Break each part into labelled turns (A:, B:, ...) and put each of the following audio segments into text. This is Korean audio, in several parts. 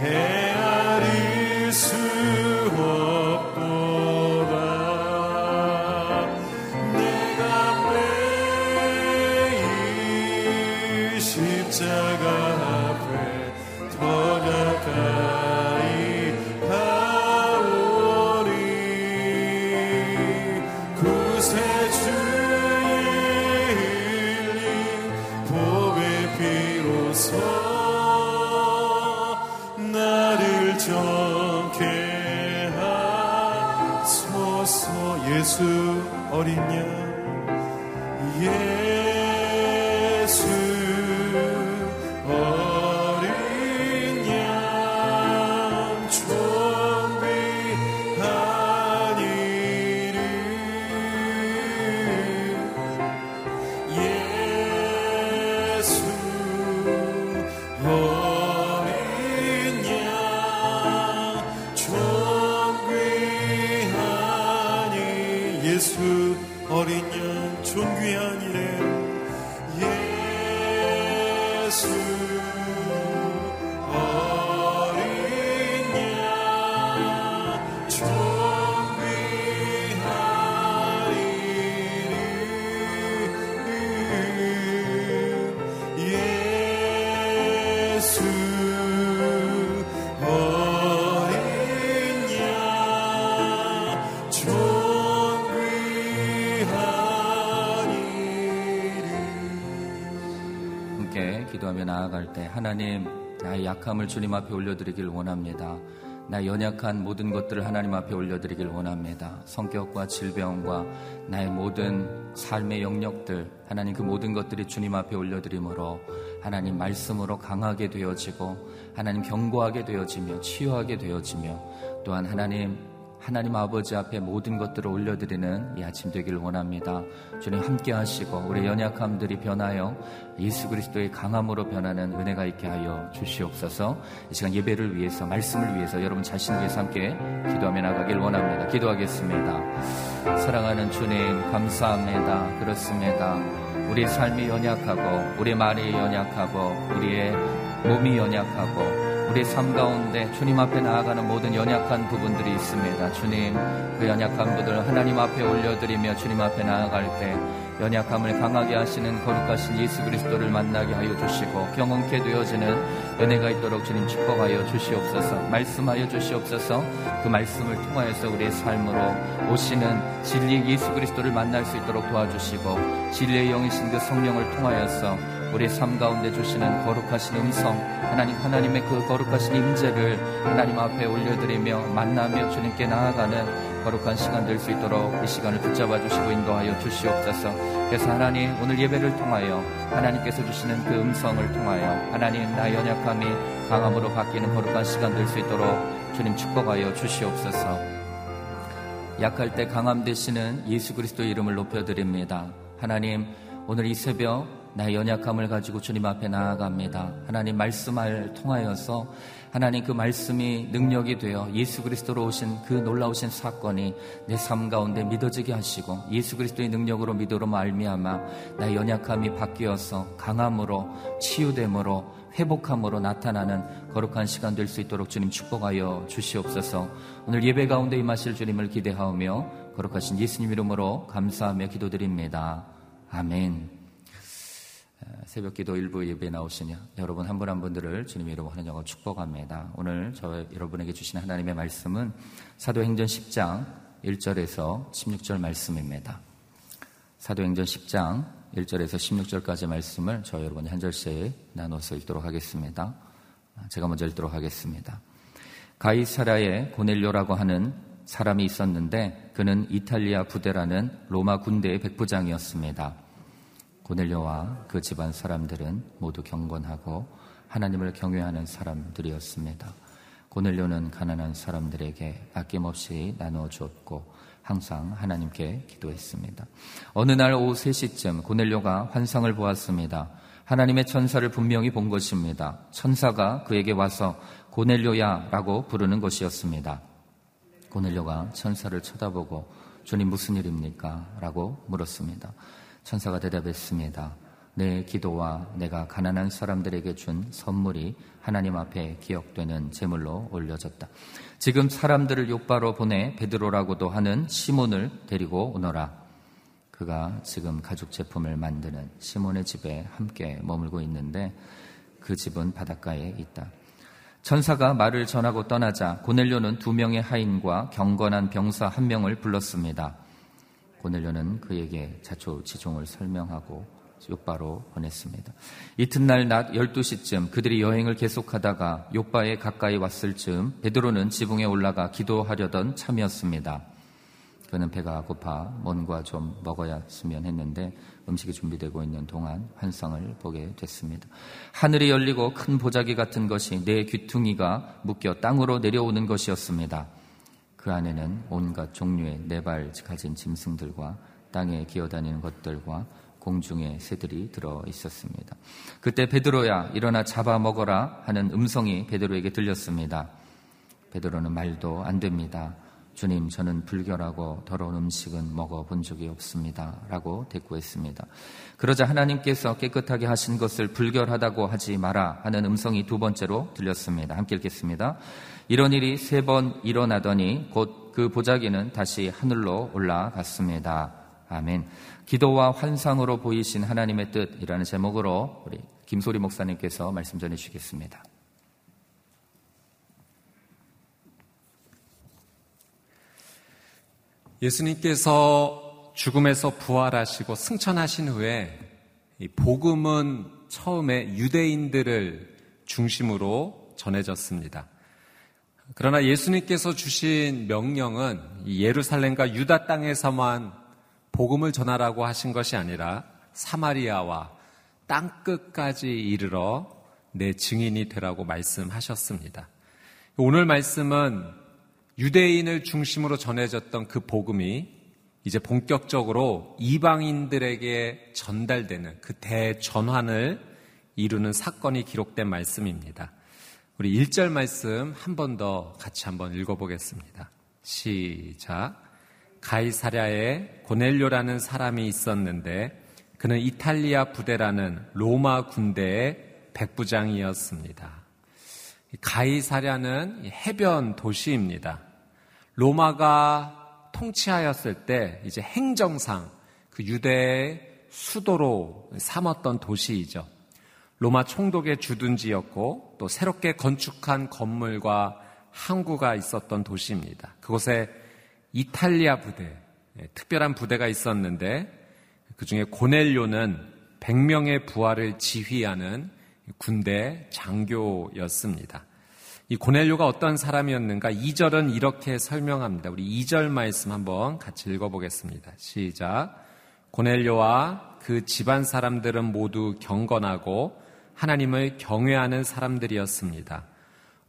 A: Hey. 기도하며 나아갈 때 하나님 나의 약함을 주님 앞에 올려드리길 원합니다.
B: 나 연약한 모든 것들을 하나님 앞에 올려드리길 원합니다. 성격과 질병과 나의 모든 삶의 영역들, 하나님 그 모든 것들이 주님 앞에 올려드림으로 하나님 말씀으로 강하게 되어지고 하나님 견고하게 되어지며 치유하게 되어지며 또한 하나님 하나님 아버지 앞에 모든 것들을 올려드리는 이 아침 되기를 원합니다. 주님 함께 하시고 우리 연약함들이 변하여 예수 그리스도의 강함으로 변하는 은혜가 있게 하여 주시옵소서 이 시간 예배를 위해서 말씀을 위해서 여러분 자신을 위해서 함께 기도하며 나가길 원합니다. 기도하겠습니다. 사랑하는 주님 감사합니다. 그렇습니다. 우리 삶이 연약하고 우리 말이 연약하고 우리의 몸이 연약하고 우리 삶 가운데 주님 앞에 나아가는 모든 연약한 부분들이 있습니다. 주님, 그 연약한 분들 하나님 앞에 올려드리며 주님 앞에 나아갈 때 연약함을 강하게 하시는 거룩하신 예수 그리스도를 만나게 하여 주시고 경험케 되어지는 은혜가 있도록 주님 축복하여 주시옵소서 말씀하여 주시옵소서 그 말씀을 통하여서 우리의 삶으로 오시는 진리 예수 그리스도를 만날 수 있도록 도와주시고 진리의 영이신 그 성령을 통하여서 우리의 삶 가운데 주시는 거룩하신 음성 하나님 하나님의 그 거룩하신 임재를 하나님 앞에 올려드리며 만나며 주님께 나아가는 거룩한 시간 될 수 있도록 이 시간을 붙잡아 주시고 인도하여 주시옵소서. 그래서 하나님 오늘 예배를 통하여 하나님께서 주시는 그 음성을 통하여 하나님 나 연약함이 강함으로 바뀌는 거룩한 시간 될 수 있도록 주님 축복하여 주시옵소서. 약할 때 강함 되시는 예수 그리스도 이름을 높여드립니다. 하나님 오늘 이 새벽 나의 연약함을 가지고 주님 앞에 나아갑니다. 하나님 말씀을 통하여서 하나님 그 말씀이 능력이 되어 예수 그리스도로 오신 그 놀라우신 사건이 내 삶 가운데 믿어지게 하시고 예수 그리스도의 능력으로 믿으로 말미암아 나의 연약함이 바뀌어서 강함으로 치유됨으로 회복함으로 나타나는 거룩한 시간 될 수 있도록 주님 축복하여 주시옵소서. 오늘 예배 가운데 임하실 주님을 기대하며 거룩하신 예수님 이름으로 감사하며 기도드립니다. 아멘. 새벽 기도 일부 예배에 나오시냐 여러분 한 분 한 분들을 주님 이름으로 환영하고 축복합니다. 오늘 저 여러분에게 주신 하나님의 말씀은 사도행전 10장 1절에서 16절 말씀입니다. 사도행전 10장 1절에서 16절까지 말씀을 저 여러분이 한 절씩 나눠서 읽도록 하겠습니다. 제가 먼저 읽도록 하겠습니다. 가이사라에 고넬료라고 하는 사람이 있었는데 그는 이탈리아 부대라는 로마 군대의 백부장이었습니다. 고넬료와 그 집안 사람들은 모두 경건하고 하나님을 경외하는 사람들이었습니다. 고넬료는 가난한 사람들에게 아낌없이 나누어 주었고 항상 하나님께 기도했습니다. 어느 날 오후 3시쯤 고넬료가 환상을 보았습니다. 하나님의 천사를 분명히 본 것입니다. 천사가 그에게 와서 고넬료야 라고 부르는 것이었습니다. 고넬료가 천사를 쳐다보고 주님 무슨 일입니까? 라고 물었습니다. 천사가 대답했습니다. 내 기도와 내가 가난한 사람들에게 준 선물이 하나님 앞에 기억되는 제물로 올려졌다. 지금 사람들을 욕바로 보내 베드로라고도 하는 시몬을 데리고 오너라. 그가 지금 가죽 제품을 만드는 시몬의 집에 함께 머물고 있는데 그 집은 바닷가에 있다. 천사가 말을 전하고 떠나자 고넬료는 두 명의 하인과 경건한 병사 한 명을 불렀습니다. 고넬료는 그에게 자초지종을 설명하고 욕바로 보냈습니다. 이튿날 낮 12시쯤 그들이 여행을 계속하다가 욕바에 가까이 왔을 즈음 베드로는 지붕에 올라가 기도하려던 참이었습니다. 그는 배가 고파 뭔가 좀 먹어야했으면 했는데 음식이 준비되고 있는 동안 환상을 보게 됐습니다. 하늘이 열리고 큰 보자기 같은 것이 내 귀퉁이가 묶여 땅으로 내려오는 것이었습니다. 그 안에는 온갖 종류의 네 발 가진 짐승들과 땅에 기어다니는 것들과 공중의 새들이 들어 있었습니다. 그때 베드로야 일어나 잡아 먹어라 하는 음성이 베드로에게 들렸습니다. 베드로는 말도 안 됩니다. 주님, 저는 불결하고 더러운 음식은 먹어본 적이 없습니다. 라고 대꾸했습니다. 그러자 하나님께서 깨끗하게 하신 것을 불결하다고 하지 마라 하는 음성이 두 번째로 들렸습니다. 함께 읽겠습니다. 이런 일이 세 번 일어나더니 곧 그 보자기는 다시 하늘로 올라갔습니다. 아멘. 기도와 환상으로 보이신 하나님의 뜻이라는 제목으로 우리 김소리 목사님께서 말씀 전해 주시겠습니다.
C: 예수님께서 죽음에서 부활하시고 승천하신 후에 복음은 처음에 유대인들을 중심으로 전해졌습니다. 그러나 예수님께서 주신 명령은 예루살렘과 유다 땅에서만 복음을 전하라고 하신 것이 아니라 사마리아와 땅 끝까지 이르러 내 증인이 되라고 말씀하셨습니다. 오늘 말씀은 유대인을 중심으로 전해졌던 그 복음이 이제 본격적으로 이방인들에게 전달되는 그 대전환을 이루는 사건이 기록된 말씀입니다. 우리 1절 말씀 한 번 더 같이 한번 읽어보겠습니다. 시작. 가이사랴에 고넬료라는 사람이 있었는데 그는 이탈리아 부대라는 로마 군대의 백부장이었습니다. 가이사랴는 해변 도시입니다. 로마가 통치하였을 때 이제 행정상 그 유대의 수도로 삼았던 도시이죠. 로마 총독의 주둔지였고 또 새롭게 건축한 건물과 항구가 있었던 도시입니다. 그곳에 이탈리아 부대, 예, 특별한 부대가 있었는데 그 중에 고넬료는 100명의 부하를 지휘하는 군대 장교였습니다. 이 고넬료가 어떤 사람이었는가? 2절은 이렇게 설명합니다. 우리 2절 말씀 한번 같이 읽어보겠습니다. 시작. 고넬료와 그 집안 사람들은 모두 경건하고 하나님을 경외하는 사람들이었습니다.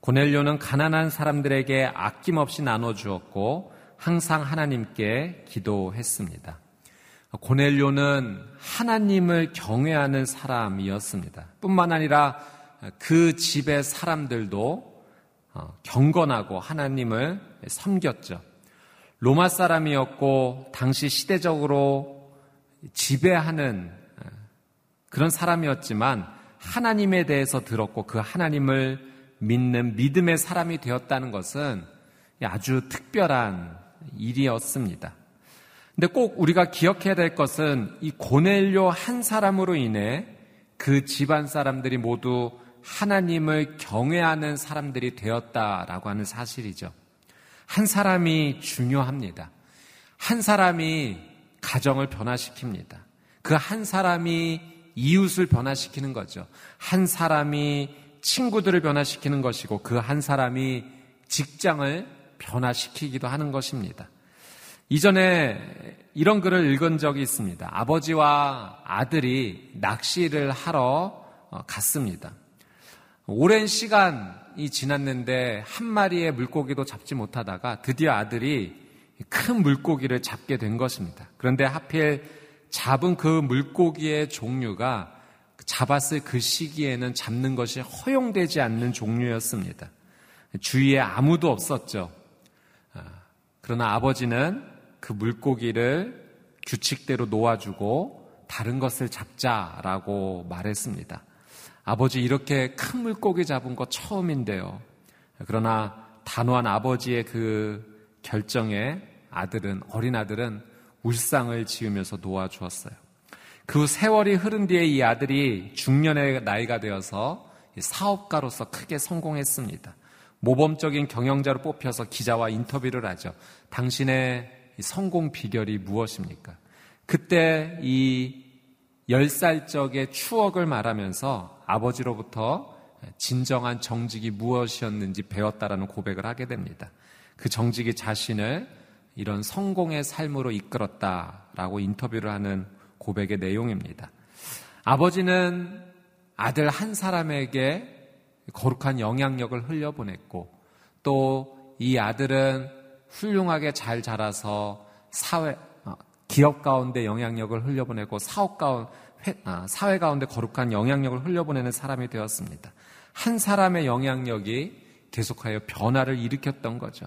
C: 고넬료는 가난한 사람들에게 아낌없이 나눠주었고 항상 하나님께 기도했습니다. 고넬료는 하나님을 경외하는 사람이었습니다. 뿐만 아니라 그 집의 사람들도 어, 경건하고 하나님을 섬겼죠. 로마 사람이었고 당시 시대적으로 지배하는 어, 그런 사람이었지만 하나님에 대해서 들었고 그 하나님을 믿는 믿음의 사람이 되었다는 것은 아주 특별한 일이었습니다. 근데 꼭 우리가 기억해야 될 것은 이 고넬료 한 사람으로 인해 그 집안 사람들이 모두 하나님을 경외하는 사람들이 되었다라고 하는 사실이죠. 한 사람이 중요합니다. 한 사람이 가정을 변화시킵니다. 그 한 사람이 이웃을 변화시키는 거죠. 한 사람이 친구들을 변화시키는 것이고 그 한 사람이 직장을 변화시키기도 하는 것입니다. 이전에 이런 글을 읽은 적이 있습니다. 아버지와 아들이 낚시를 하러 어, 갔습니다. 오랜 시간이 지났는데 한 마리의 물고기도 잡지 못하다가 드디어 아들이 큰 물고기를 잡게 된 것입니다. 그런데 하필 잡은 그 물고기의 종류가 잡았을 그 시기에는 잡는 것이 허용되지 않는 종류였습니다. 주위에 아무도 없었죠. 아, 그러나 아버지는 그 물고기를 규칙대로 놓아주고 다른 것을 잡자라고 말했습니다. 아버지 이렇게 큰 물고기 잡은 거 처음인데요. 그러나 단호한 아버지의 그 결정에 아들은, 어린 아들은 울상을 지으면서 놓아주었어요. 그 세월이 흐른 뒤에 이 아들이 중년의 나이가 되어서 사업가로서 크게 성공했습니다. 모범적인 경영자로 뽑혀서 기자와 인터뷰를 하죠. 당신의 성공 비결이 무엇입니까? 그때 이 10살 적의 추억을 말하면서 아버지로부터 진정한 정직이 무엇이었는지 배웠다라는 고백을 하게 됩니다. 그 정직이 자신을 이런 성공의 삶으로 이끌었다라고 인터뷰를 하는 고백의 내용입니다. 아버지는 아들 한 사람에게 거룩한 영향력을 흘려보냈고 또 이 아들은 훌륭하게 잘 자라서 사회, 어, 기업 가운데 영향력을 흘려보내고 사업 가운, 아, 사회 가운데 거룩한 영향력을 흘려보내는 사람이 되었습니다. 한 사람의 영향력이 계속하여 변화를 일으켰던 거죠.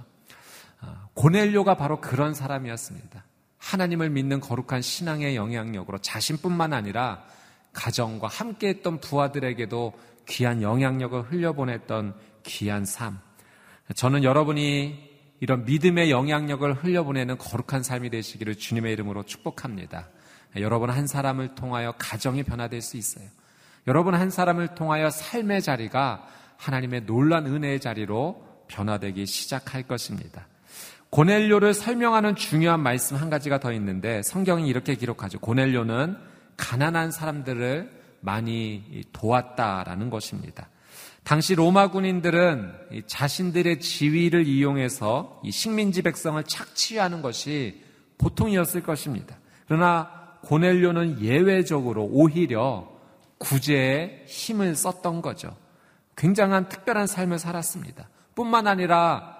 C: 아, 고넬료가 바로 그런 사람이었습니다. 하나님을 믿는 거룩한 신앙의 영향력으로 자신뿐만 아니라 가정과 함께했던 부하들에게도 귀한 영향력을 흘려보냈던 귀한 삶. 저는 여러분이 이런 믿음의 영향력을 흘려보내는 거룩한 삶이 되시기를 주님의 이름으로 축복합니다. 여러분 한 사람을 통하여 가정이 변화될 수 있어요. 여러분 한 사람을 통하여 삶의 자리가 하나님의 놀란 은혜의 자리로 변화되기 시작할 것입니다. 고넬료를 설명하는 중요한 말씀 한 가지가 더 있는데 성경이 이렇게 기록하죠. 고넬료는 가난한 사람들을 많이 도왔다라는 것입니다. 당시 로마 군인들은 자신들의 지위를 이용해서 식민지 백성을 착취하는 것이 보통이었을 것입니다. 그러나 고넬료는 예외적으로 오히려 구제에 힘을 썼던 거죠. 굉장한 특별한 삶을 살았습니다. 뿐만 아니라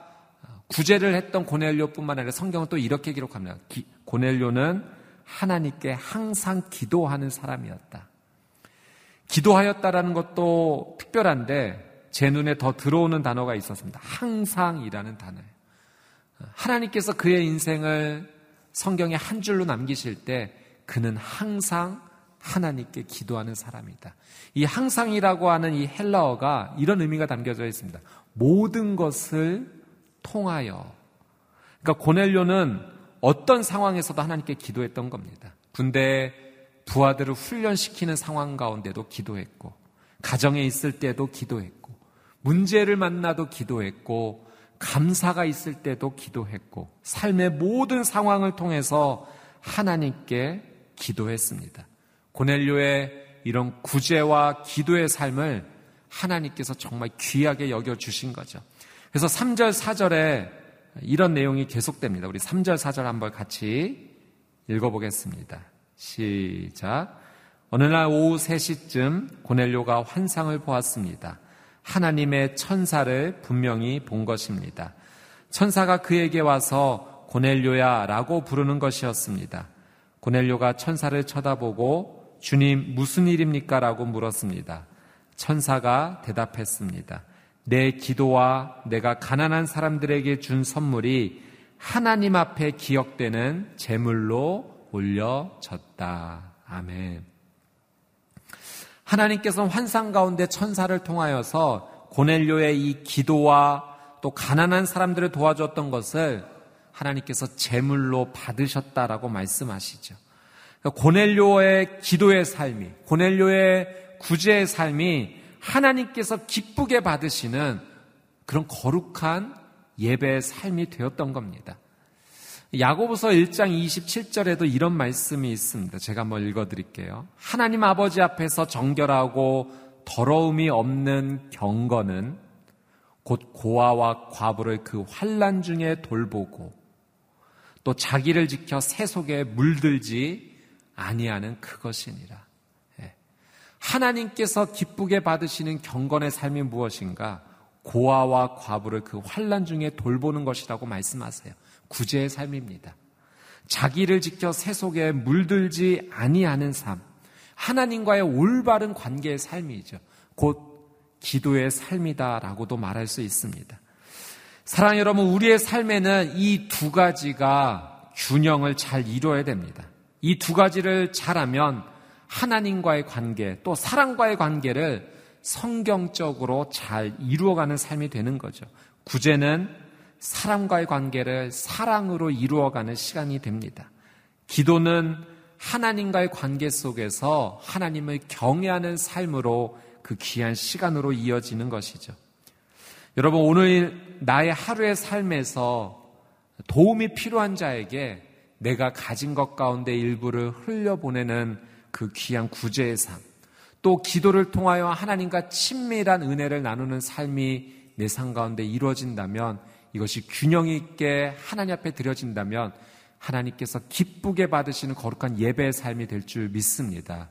C: 구제를 했던 고넬료뿐만 아니라 성경은 또 이렇게 기록합니다. 기, 고넬료는 하나님께 항상 기도하는 사람이었다. 기도하였다라는 것도 특별한데 제 눈에 더 들어오는 단어가 있었습니다. 항상이라는 단어예요. 하나님께서 그의 인생을 성경에 한 줄로 남기실 때 그는 항상 하나님께 기도하는 사람이다. 이 항상이라고 하는 이 헬라어가 이런 의미가 담겨져 있습니다. 모든 것을 통하여. 그러니까 고넬료는 어떤 상황에서도 하나님께 기도했던 겁니다. 군대 부하들을 훈련시키는 상황 가운데도 기도했고, 가정에 있을 때도 기도했고, 문제를 만나도 기도했고, 감사가 있을 때도 기도했고, 삶의 모든 상황을 통해서 하나님께 기도했습니다. 고넬료의 이런 구제와 기도의 삶을 하나님께서 정말 귀하게 여겨주신 거죠. 그래서 3절, 4절에 이런 내용이 계속됩니다. 우리 3절, 4절 한번 같이 읽어보겠습니다. 시작. 어느 날 오후 3시쯤 고넬료가 환상을 보았습니다. 하나님의 천사를 분명히 본 것입니다. 천사가 그에게 와서 고넬료야 라고 부르는 것이었습니다. 고넬료가 천사를 쳐다보고 주님 무슨 일입니까? 라고 물었습니다. 천사가 대답했습니다. 내 기도와 내가 가난한 사람들에게 준 선물이 하나님 앞에 기억되는 제물로 올려졌다. 아멘. 하나님께서 환상 가운데 천사를 통하여서 고넬료의 이 기도와 또 가난한 사람들을 도와줬던 것을 하나님께서 제물로 받으셨다라고 말씀하시죠. 그러니까 고넬료의 기도의 삶이, 고넬료의 구제의 삶이 하나님께서 기쁘게 받으시는 그런 거룩한 예배의 삶이 되었던 겁니다. 야고보서 1장 27절에도 이런 말씀이 있습니다. 제가 한번 읽어 드릴게요. 하나님 아버지 앞에서 정결하고 더러움이 없는 경건은 곧 고아와 과부를 그 환란 중에 돌보고 또 자기를 지켜 세속에 물들지 아니하는 그것이니라. 예. 하나님께서 기쁘게 받으시는 경건의 삶이 무엇인가? 고아와 과부를 그 환란 중에 돌보는 것이라고 말씀하세요. 구제의 삶입니다. 자기를 지켜 세속에 물들지 아니하는 삶. 하나님과의 올바른 관계의 삶이죠. 곧 기도의 삶이다라고도 말할 수 있습니다. 사랑 여러분, 우리의 삶에는 이 두 가지가 균형을 잘 이루어야 됩니다. 이 두 가지를 잘하면 하나님과의 관계, 또 사랑과의 관계를 성경적으로 잘 이루어가는 삶이 되는 거죠. 구제는 사람과의 관계를 사랑으로 이루어가는 시간이 됩니다. 기도는 하나님과의 관계 속에서 하나님을 경외하는 삶으로 그 귀한 시간으로 이어지는 것이죠. 여러분, 오늘 나의 하루의 삶에서 도움이 필요한 자에게 내가 가진 것 가운데 일부를 흘려보내는 그 귀한 구제의 삶, 또 기도를 통하여 하나님과 친밀한 은혜를 나누는 삶이 내 삶 가운데 이루어진다면 이것이 균형 있게 하나님 앞에 드려진다면 하나님께서 기쁘게 받으시는 거룩한 예배의 삶이 될 줄 믿습니다.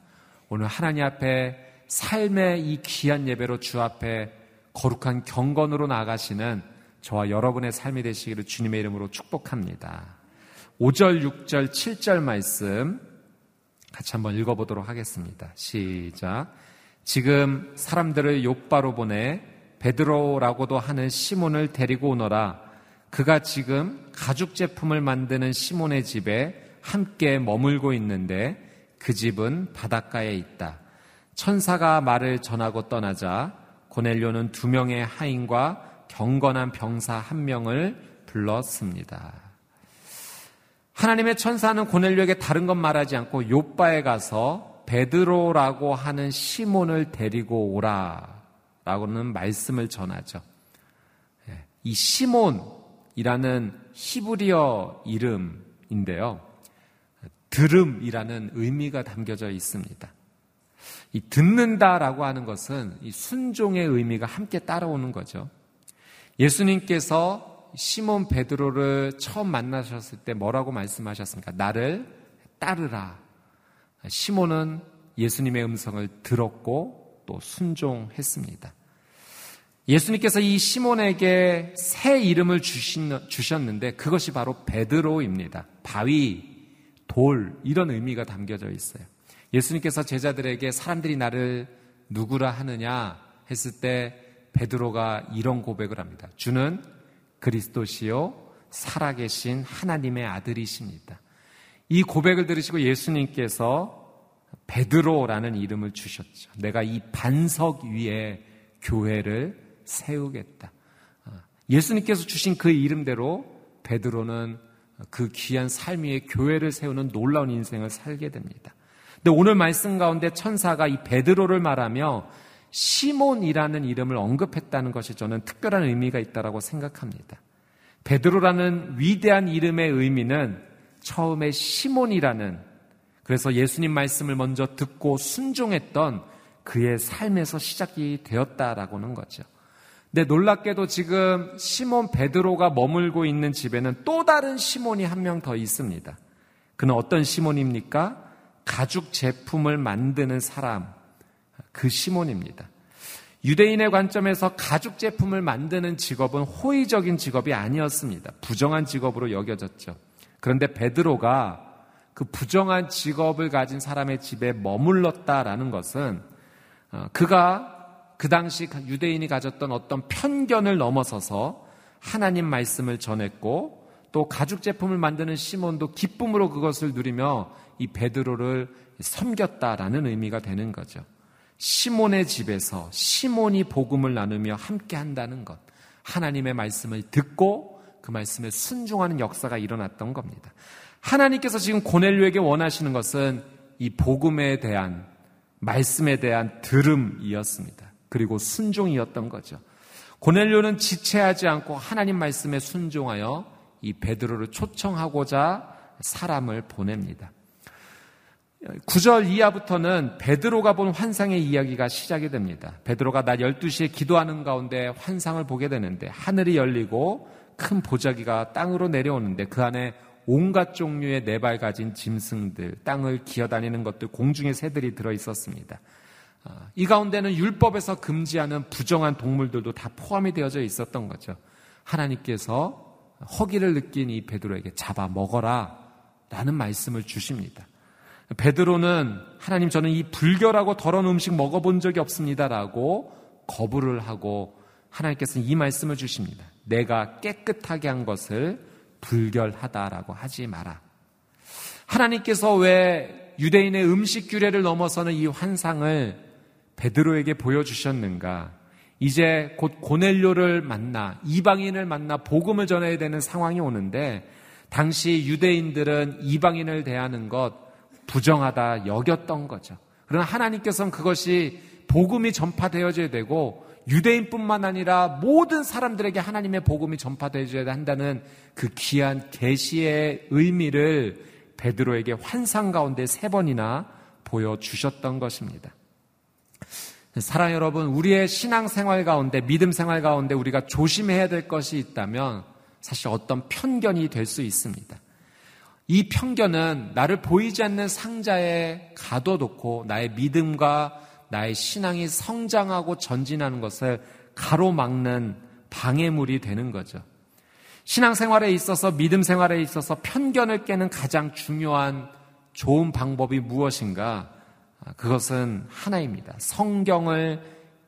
C: 오늘 하나님 앞에 삶의 이 귀한 예배로 주 앞에 거룩한 경건으로 나가시는 저와 여러분의 삶이 되시기를 주님의 이름으로 축복합니다. 5절, 6절, 7절 말씀 같이 한번 읽어보도록 하겠습니다. 시작. 지금 사람들을 욕바로 보내 베드로라고도 하는 시몬을 데리고 오너라. 그가 지금 가죽 제품을 만드는 시몬의 집에 함께 머물고 있는데 그 집은 바닷가에 있다. 천사가 말을 전하고 떠나자 고넬료는 두 명의 하인과 경건한 병사 한 명을 불렀습니다. 하나님의 천사는 고넬료에게 다른 것 말하지 않고 요바에 가서 베드로라고 하는 시몬을 데리고 오라 라고는 말씀을 전하죠. 예, 이 시몬이라는 히브리어 이름인데요. 들음이라는 의미가 담겨져 있습니다. 이 듣는다라고 하는 것은 이 순종의 의미가 함께 따라오는 거죠. 예수님께서 시몬 베드로를 처음 만나셨을 때 뭐라고 말씀하셨습니까? 나를 따르라. 시몬은 예수님의 음성을 들었고 또 순종했습니다. 예수님께서 이 시몬에게 새 이름을 주셨는데 그것이 바로 베드로입니다. 바위, 돌, 이런 의미가 담겨져 있어요. 예수님께서 제자들에게 사람들이 나를 누구라 하느냐 했을 때 베드로가 이런 고백을 합니다. 주는 그리스도시요 살아계신 하나님의 아들이십니다. 이 고백을 들으시고 예수님께서 베드로라는 이름을 주셨죠. 내가 이 반석 위에 교회를 세우겠다. 아, 예수님께서 주신 그 이름대로 베드로는 그 귀한 삶 위에 교회를 세우는 놀라운 인생을 살게 됩니다. 근데 오늘 말씀 가운데 천사가 이 베드로를 말하며 시몬이라는 이름을 언급했다는 것이 저는 특별한 의미가 있다고 생각합니다. 베드로라는 위대한 이름의 의미는 처음에 시몬이라는 그래서 예수님 말씀을 먼저 듣고 순종했던 그의 삶에서 시작이 되었다라고는 거죠. 근데 놀랍게도 지금 시몬 베드로가 머물고 있는 집에는 또 다른 시몬이 한 명 더 있습니다. 그는 어떤 시몬입니까? 가죽 제품을 만드는 사람, 그 시몬입니다. 유대인의 관점에서 가죽 제품을 만드는 직업은 호의적인 직업이 아니었습니다. 부정한 직업으로 여겨졌죠. 그런데 베드로가 그 부정한 직업을 가진 사람의 집에 머물렀다라는 것은 어, 그가 그 당시 유대인이 가졌던 어떤 편견을 넘어서서 하나님 말씀을 전했고 또 가죽 제품을 만드는 시몬도 기쁨으로 그것을 누리며 이 베드로를 섬겼다라는 의미가 되는 거죠. 시몬의 집에서 시몬이 복음을 나누며 함께 한다는 것. 하나님의 말씀을 듣고 그 말씀에 순종하는 역사가 일어났던 겁니다. 하나님께서 지금 고넬료에게 원하시는 것은 이 복음에 대한 말씀에 대한 들음이었습니다. 그리고 순종이었던 거죠. 고넬료는 지체하지 않고 하나님 말씀에 순종하여 이 베드로를 초청하고자 사람을 보냅니다. 9절 이하부터는 베드로가 본 환상의 이야기가 시작이 됩니다. 베드로가 낮 12시에 기도하는 가운데 환상을 보게 되는데 하늘이 열리고 큰 보자기가 땅으로 내려오는데 그 안에 온갖 종류의 네 발 가진 짐승들, 땅을 기어다니는 것들, 공중의 새들이 들어 있었습니다. 아, 이 가운데는 율법에서 금지하는 부정한 동물들도 다 포함이 되어져 있었던 거죠. 하나님께서 허기를 느낀 이 베드로에게 잡아 먹어라 라는 말씀을 주십니다. 베드로는 하나님 저는 이 불결하고 더러운 음식 먹어본 적이 없습니다라고 거부를 하고 하나님께서는 이 말씀을 주십니다. 내가 깨끗하게 한 것을 불결하다라고 하지 마라. 하나님께서 왜 유대인의 음식 규례를 넘어서는 이 환상을 베드로에게 보여주셨는가? 이제 곧 고넬료를 만나 이방인을 만나 복음을 전해야 되는 상황이 오는데 당시 유대인들은 이방인을 대하는 것 부정하다 여겼던 거죠. 그러나 하나님께서는 그것이 복음이 전파되어져야 되고 유대인뿐만 아니라 모든 사람들에게 하나님의 복음이 전파되어져야 한다는 그 귀한 계시의 의미를 베드로에게 환상 가운데 세 번이나 보여주셨던 것입니다. 사랑 여러분, 우리의 신앙 생활 가운데, 믿음 생활 가운데 우리가 조심해야 될 것이 있다면 사실 어떤 편견이 될 수 있습니다. 이 편견은 나를 보이지 않는 상자에 가둬놓고 나의 믿음과 나의 신앙이 성장하고 전진하는 것을 가로막는 방해물이 되는 거죠. 신앙생활에 있어서 믿음 생활에 있어서 편견을 깨는 가장 중요한 좋은 방법이 무엇인가? 그것은 하나입니다. 성경을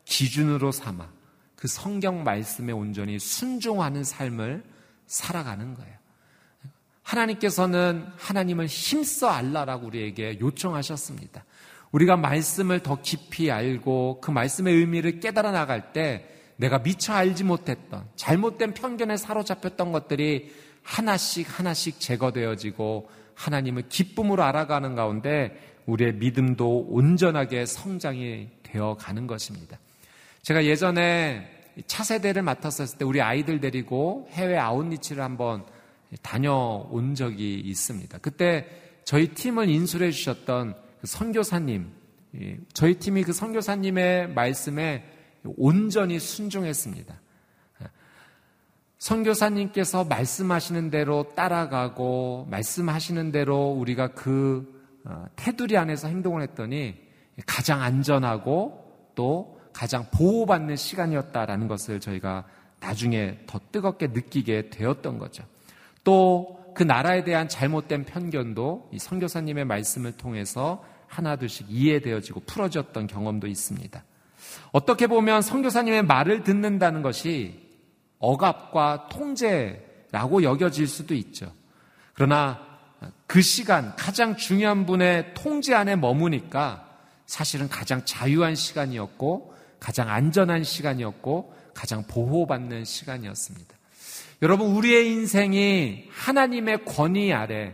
C: 기준으로 삼아 그 성경 말씀에 온전히 순종하는 삶을 살아가는 거예요. 하나님께서는 하나님을 힘써 알라라고 우리에게 요청하셨습니다. 우리가 말씀을 더 깊이 알고 그 말씀의 의미를 깨달아 나갈 때 내가 미처 알지 못했던 잘못된 편견에 사로잡혔던 것들이 하나씩 하나씩 제거되어지고 하나님을 기쁨으로 알아가는 가운데 우리의 믿음도 온전하게 성장이 되어 가는 것입니다. 제가 예전에 차세대를 맡았을 때 우리 아이들 데리고 해외 아웃리치를 한번 다녀온 적이 있습니다. 그때 저희 팀을 인수해 주셨던 그 선교사님 저희 팀이 그 선교사님의 말씀에 온전히 순종했습니다. 선교사님께서 말씀하시는 대로 따라가고 말씀하시는 대로 우리가 그 어, 테두리 안에서 행동을 했더니 가장 안전하고 또 가장 보호받는 시간이었다라는 것을 저희가 나중에 더 뜨겁게 느끼게 되었던 거죠. 또 그 나라에 대한 잘못된 편견도 이 선교사님의 말씀을 통해서 하나둘씩 이해되어지고 풀어졌던 경험도 있습니다. 어떻게 보면 선교사님의 말을 듣는다는 것이 억압과 통제라고 여겨질 수도 있죠. 그러나 그 시간 가장 중요한 분의 통제 안에 머무니까 사실은 가장 자유한 시간이었고 가장 안전한 시간이었고 가장 보호받는 시간이었습니다. 여러분 우리의 인생이 하나님의 권위 아래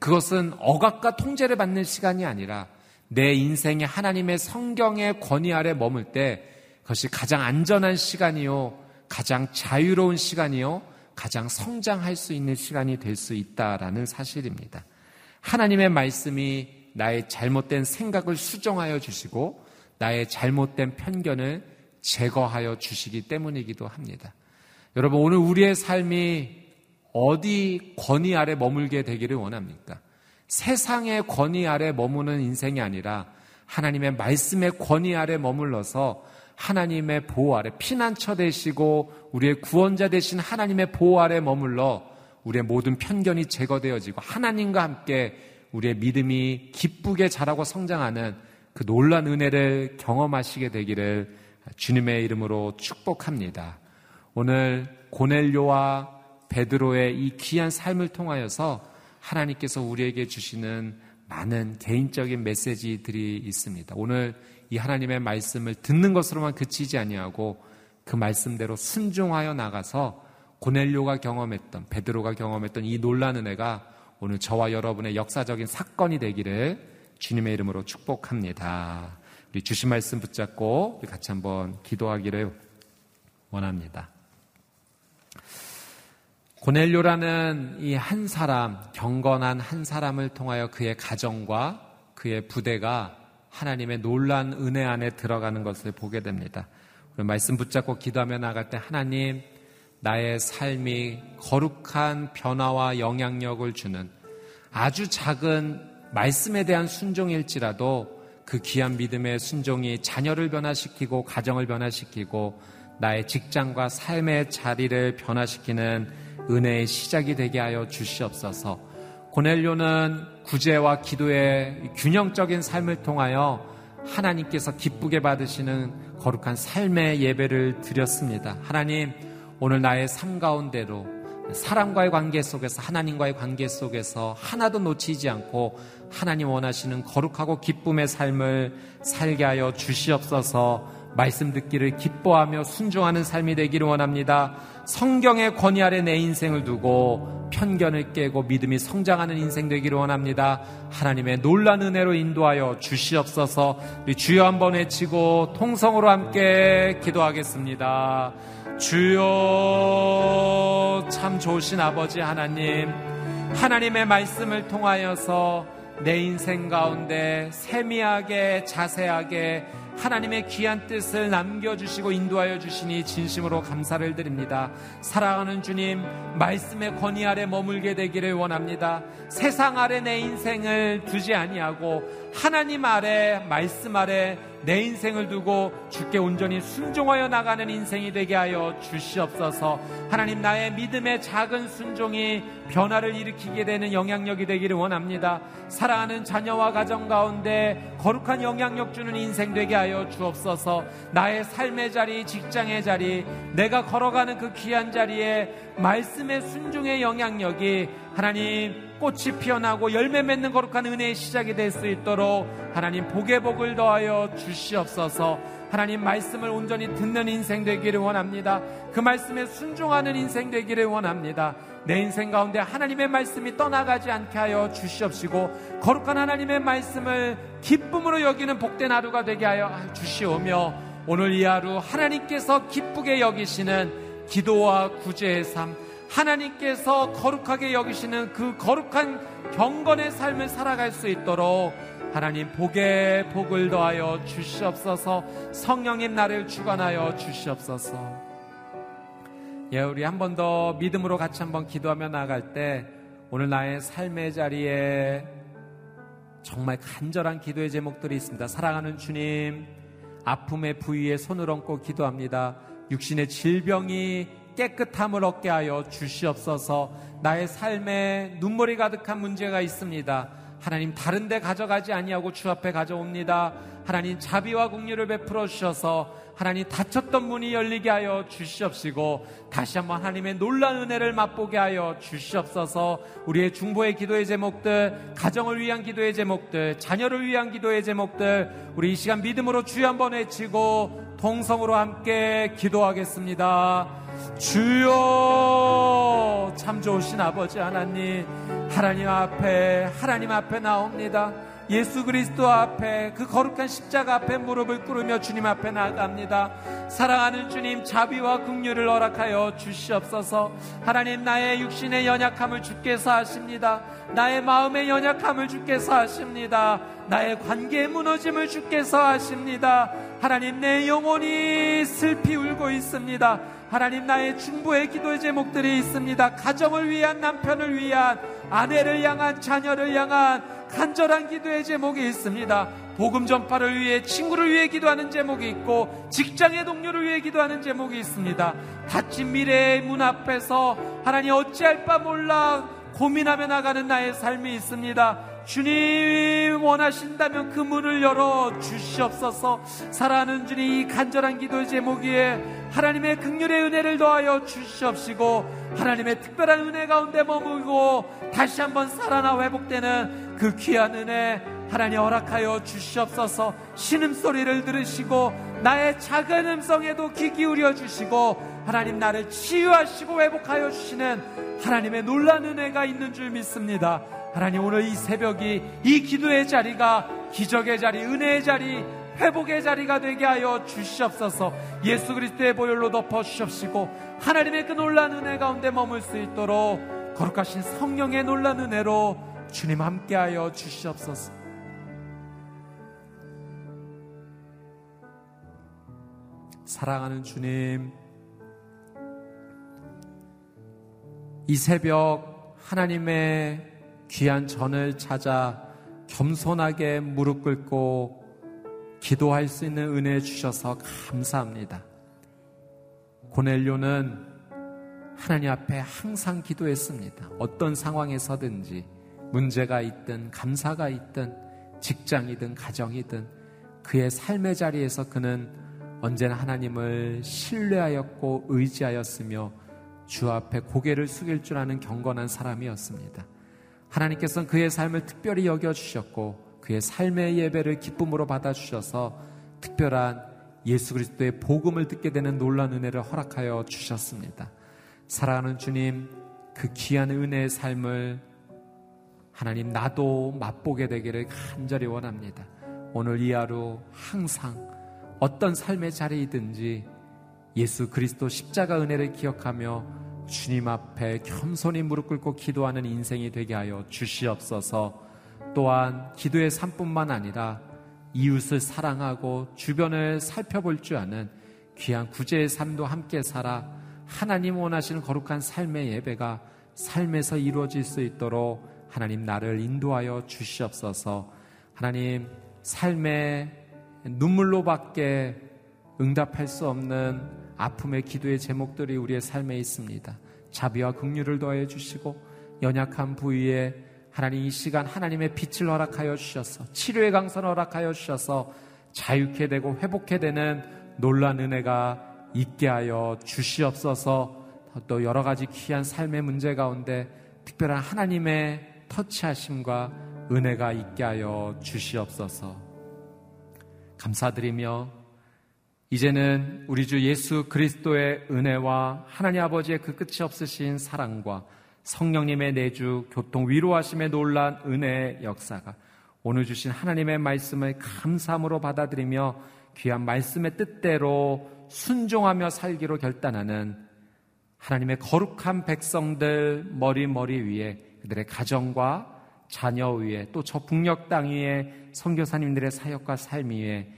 C: 그것은 억압과 통제를 받는 시간이 아니라 내 인생이 하나님의 성경의 권위 아래 머물 때 그것이 가장 안전한 시간이요 가장 자유로운 시간이요. 가장 성장할 수 있는 시간이 될 수 있다라는 사실입니다. 하나님의 말씀이 나의 잘못된 생각을 수정하여 주시고 나의 잘못된 편견을 제거하여 주시기 때문이기도 합니다. 여러분, 오늘 우리의 삶이 어디 권위 아래 머물게 되기를 원합니까? 세상의 권위 아래 머무는 인생이 아니라 하나님의 말씀의 권위 아래 머물러서 하나님의 보호 아래 피난처 되시고 우리의 구원자 되신 하나님의 보호 아래 머물러 우리의 모든 편견이 제거되어지고 하나님과 함께 우리의 믿음이 기쁘게 자라고 성장하는 그 놀란 은혜를 경험하시게 되기를 주님의 이름으로 축복합니다. 오늘 고넬료와 베드로의 이 귀한 삶을 통하여서 하나님께서 우리에게 주시는 많은 개인적인 메시지들이 있습니다. 오늘 이 하나님의 말씀을 듣는 것으로만 그치지 아니하고 그 말씀대로 순종하여 나가서 고넬료가 경험했던 베드로가 경험했던 이 놀란 은혜가 오늘 저와 여러분의 역사적인 사건이 되기를 주님의 이름으로 축복합니다. 우리 주신 말씀 붙잡고 우리 같이 한번 기도하기를 원합니다. 고넬료라는 이 한 사람, 경건한 한 사람을 통하여 그의 가정과 그의 부대가 하나님의 놀란 은혜 안에 들어가는 것을 보게 됩니다. 말씀 붙잡고 기도하며 나갈 때 하나님 나의 삶이 거룩한 변화와 영향력을 주는 아주 작은 말씀에 대한 순종일지라도 그 귀한 믿음의 순종이 자녀를 변화시키고 가정을 변화시키고 나의 직장과 삶의 자리를 변화시키는 은혜의 시작이 되게 하여 주시옵소서. 고넬료는 구제와 기도의 균형적인 삶을 통하여 하나님께서 기쁘게 받으시는 거룩한 삶의 예배를 드렸습니다. 하나님, 오늘 나의 삶 가운데로 사람과의 관계 속에서 하나님과의 관계 속에서 하나도 놓치지 않고 하나님 원하시는 거룩하고 기쁨의 삶을 살게 하여 주시옵소서 말씀 듣기를 기뻐하며 순종하는 삶이 되기를 원합니다. 성경의 권위 아래 내 인생을 두고 편견을 깨고 믿음이 성장하는 인생 되기를 원합니다. 하나님의 놀란 은혜로 인도하여 주시옵소서 주여 한번 외치고 통성으로 함께 기도하겠습니다. 주여 참 좋으신 아버지 하나님 하나님의 말씀을 통하여서 내 인생 가운데 세미하게 자세하게 하나님의 귀한 뜻을 남겨주시고 인도하여 주시니 진심으로 감사를 드립니다. 사랑하는 주님, 말씀의 권위 아래 머물게 되기를 원합니다. 세상 아래 내 인생을 두지 아니하고 하나님 아래, 말씀 아래 내 인생을 두고 주께 온전히 순종하여 나가는 인생이 되게 하여 주시옵소서. 하나님 나의 믿음의 작은 순종이 변화를 일으키게 되는 영향력이 되기를 원합니다. 사랑하는 자녀와 가정 가운데 거룩한 영향력 주는 인생 되게 하여 주옵소서. 나의 삶의 자리, 직장의 자리, 내가 걸어가는 그 귀한 자리에 말씀의 순종의 영향력이 하나님 꽃이 피어나고 열매 맺는 거룩한 은혜의 시작이 될 수 있도록 하나님 복의 복을 더하여 주시옵소서 하나님 말씀을 온전히 듣는 인생 되기를 원합니다. 그 말씀에 순종하는 인생 되기를 원합니다. 내 인생 가운데 하나님의 말씀이 떠나가지 않게 하여 주시옵시고 거룩한 하나님의 말씀을 기쁨으로 여기는 복된 하루가 되게 하여 주시오며 오늘 이 하루 하나님께서 기쁘게 여기시는 기도와 구제의 삶 하나님께서 거룩하게 여기시는 그 거룩한 경건의 삶을 살아갈 수 있도록 하나님 복에 복을 더하여 주시옵소서 성령님 나를 주관하여 주시옵소서 예, 우리 한 번 더 믿음으로 같이 한번 기도하며 나아갈 때 오늘 나의 삶의 자리에 정말 간절한 기도의 제목들이 있습니다. 사랑하는 주님, 아픔의 부위에 손을 얹고 기도합니다. 육신의 질병이 깨끗함을 얻게 하여 주시옵소서 나의 삶에 눈물이 가득한 문제가 있습니다. 하나님 다른 데 가져가지 아니하고 주 앞에 가져옵니다. 하나님 자비와 국류를 베풀어 주셔서 하나님 닫혔던 문이 열리게 하여 주시옵시고 다시 한번 하나님의 놀란 은혜를 맛보게 하여 주시옵소서 우리의 중보의 기도의 제목들 가정을 위한 기도의 제목들 자녀를 위한 기도의 제목들 우리 이 시간 믿음으로 주여 한번 외치고 동성으로 함께 기도하겠습니다 주여 참 좋으신 아버지 하나님 하나님 앞에 하나님 앞에 나옵니다 예수 그리스도 앞에 그 거룩한 십자가 앞에 무릎을 꿇으며 주님 앞에 나아갑니다. 사랑하는 주님 자비와 긍휼을 허락하여 주시옵소서. 하나님 나의 육신의 연약함을 주께서 하십니다. 나의 마음의 연약함을 주께서 하십니다. 나의 관계의 무너짐을 주께서 하십니다. 하나님 내 영혼이 슬피 울고 있습니다. 하나님 나의 중보의 기도의 제목들이 있습니다. 가정을 위한 남편을 위한 아내를 향한 자녀를 향한 간절한 기도의 제목이 있습니다. 복음 전파를 위해 친구를 위해 기도하는 제목이 있고 직장의 동료를 위해 기도하는 제목이 있습니다. 닫힌 미래의 문 앞에서 하나님 어찌할 바 몰라 고민하며 나가는 나의 삶이 있습니다. 주님 원하신다면 그 문을 열어 주시옵소서. 사랑하는 주님 이 간절한 기도의 제목에 하나님의 극률의 은혜를 더하여 주시옵시고 하나님의 특별한 은혜 가운데 머물고 다시 한번 살아나 회복되는 그 귀한 은혜 하나님 허락하여 주시옵소서. 신음소리를 들으시고 나의 작은 음성에도 귀 기울여 주시고 하나님 나를 치유하시고 회복하여 주시는 하나님의 놀란 은혜가 있는 줄 믿습니다. 하나님 오늘 이 새벽이 이 기도의 자리가 기적의 자리, 은혜의 자리, 회복의 자리가 되게 하여 주시옵소서. 예수 그리스도의 보혈로 덮어 주시옵시고 하나님의 그 놀란 은혜 가운데 머물 수 있도록 거룩하신 성령의 놀란 은혜로 주님 함께하여 주시옵소서. 사랑하는 주님 이 새벽 하나님의 귀한 전을 찾아 겸손하게 무릎 꿇고 기도할 수 있는 은혜 주셔서 감사합니다. 고넬료는 하나님 앞에 항상 기도했습니다. 어떤 상황에서든지 문제가 있든 감사가 있든 직장이든 가정이든 그의 삶의 자리에서 그는 언제나 하나님을 신뢰하였고 의지하였으며 주 앞에 고개를 숙일 줄 아는 경건한 사람이었습니다. 하나님께서는 그의 삶을 특별히 여겨주셨고 그의 삶의 예배를 기쁨으로 받아주셔서 특별한 예수 그리스도의 복음을 듣게 되는 놀란 은혜를 허락하여 주셨습니다. 사랑하는 주님, 그 귀한 은혜의 삶을 하나님 나도 맛보게 되기를 간절히 원합니다. 오늘 이 하루 항상 어떤 삶의 자리이든지 예수 그리스도 십자가 은혜를 기억하며 주님 앞에 겸손히 무릎 꿇고 기도하는 인생이 되게 하여 주시옵소서. 또한 기도의 삶뿐만 아니라 이웃을 사랑하고 주변을 살펴볼 줄 아는 귀한 구제의 삶도 함께 살아 하나님 원하시는 거룩한 삶의 예배가 삶에서 이루어질 수 있도록 하나님 나를 인도하여 주시옵소서. 하나님 삶의 눈물로밖에 응답할 수 없는 아픔의 기도의 제목들이 우리의 삶에 있습니다. 자비와 긍휼을 더해 주시고 연약한 부위에 하나님 이 시간 하나님의 빛을 허락하여 주셔서 치료의 강선을 허락하여 주셔서 자유케 되고 회복케 되는 놀란 은혜가 있게 하여 주시옵소서 또 여러 가지 귀한 삶의 문제 가운데 특별한 하나님의 터치하심과 은혜가 있게 하여 주시옵소서 감사드리며 이제는 우리 주 예수 그리스도의 은혜와 하나님 아버지의 그 끝이 없으신 사랑과 성령님의 내주 교통 위로하심에 놀란 은혜의 역사가 오늘 주신 하나님의 말씀을 감사함으로 받아들이며 귀한 말씀의 뜻대로 순종하며 살기로 결단하는 하나님의 거룩한 백성들 머리머리 위에 그들의 가정과 자녀 위에 또 저 북녘 땅 위에 선교사님들의 사역과 삶 위에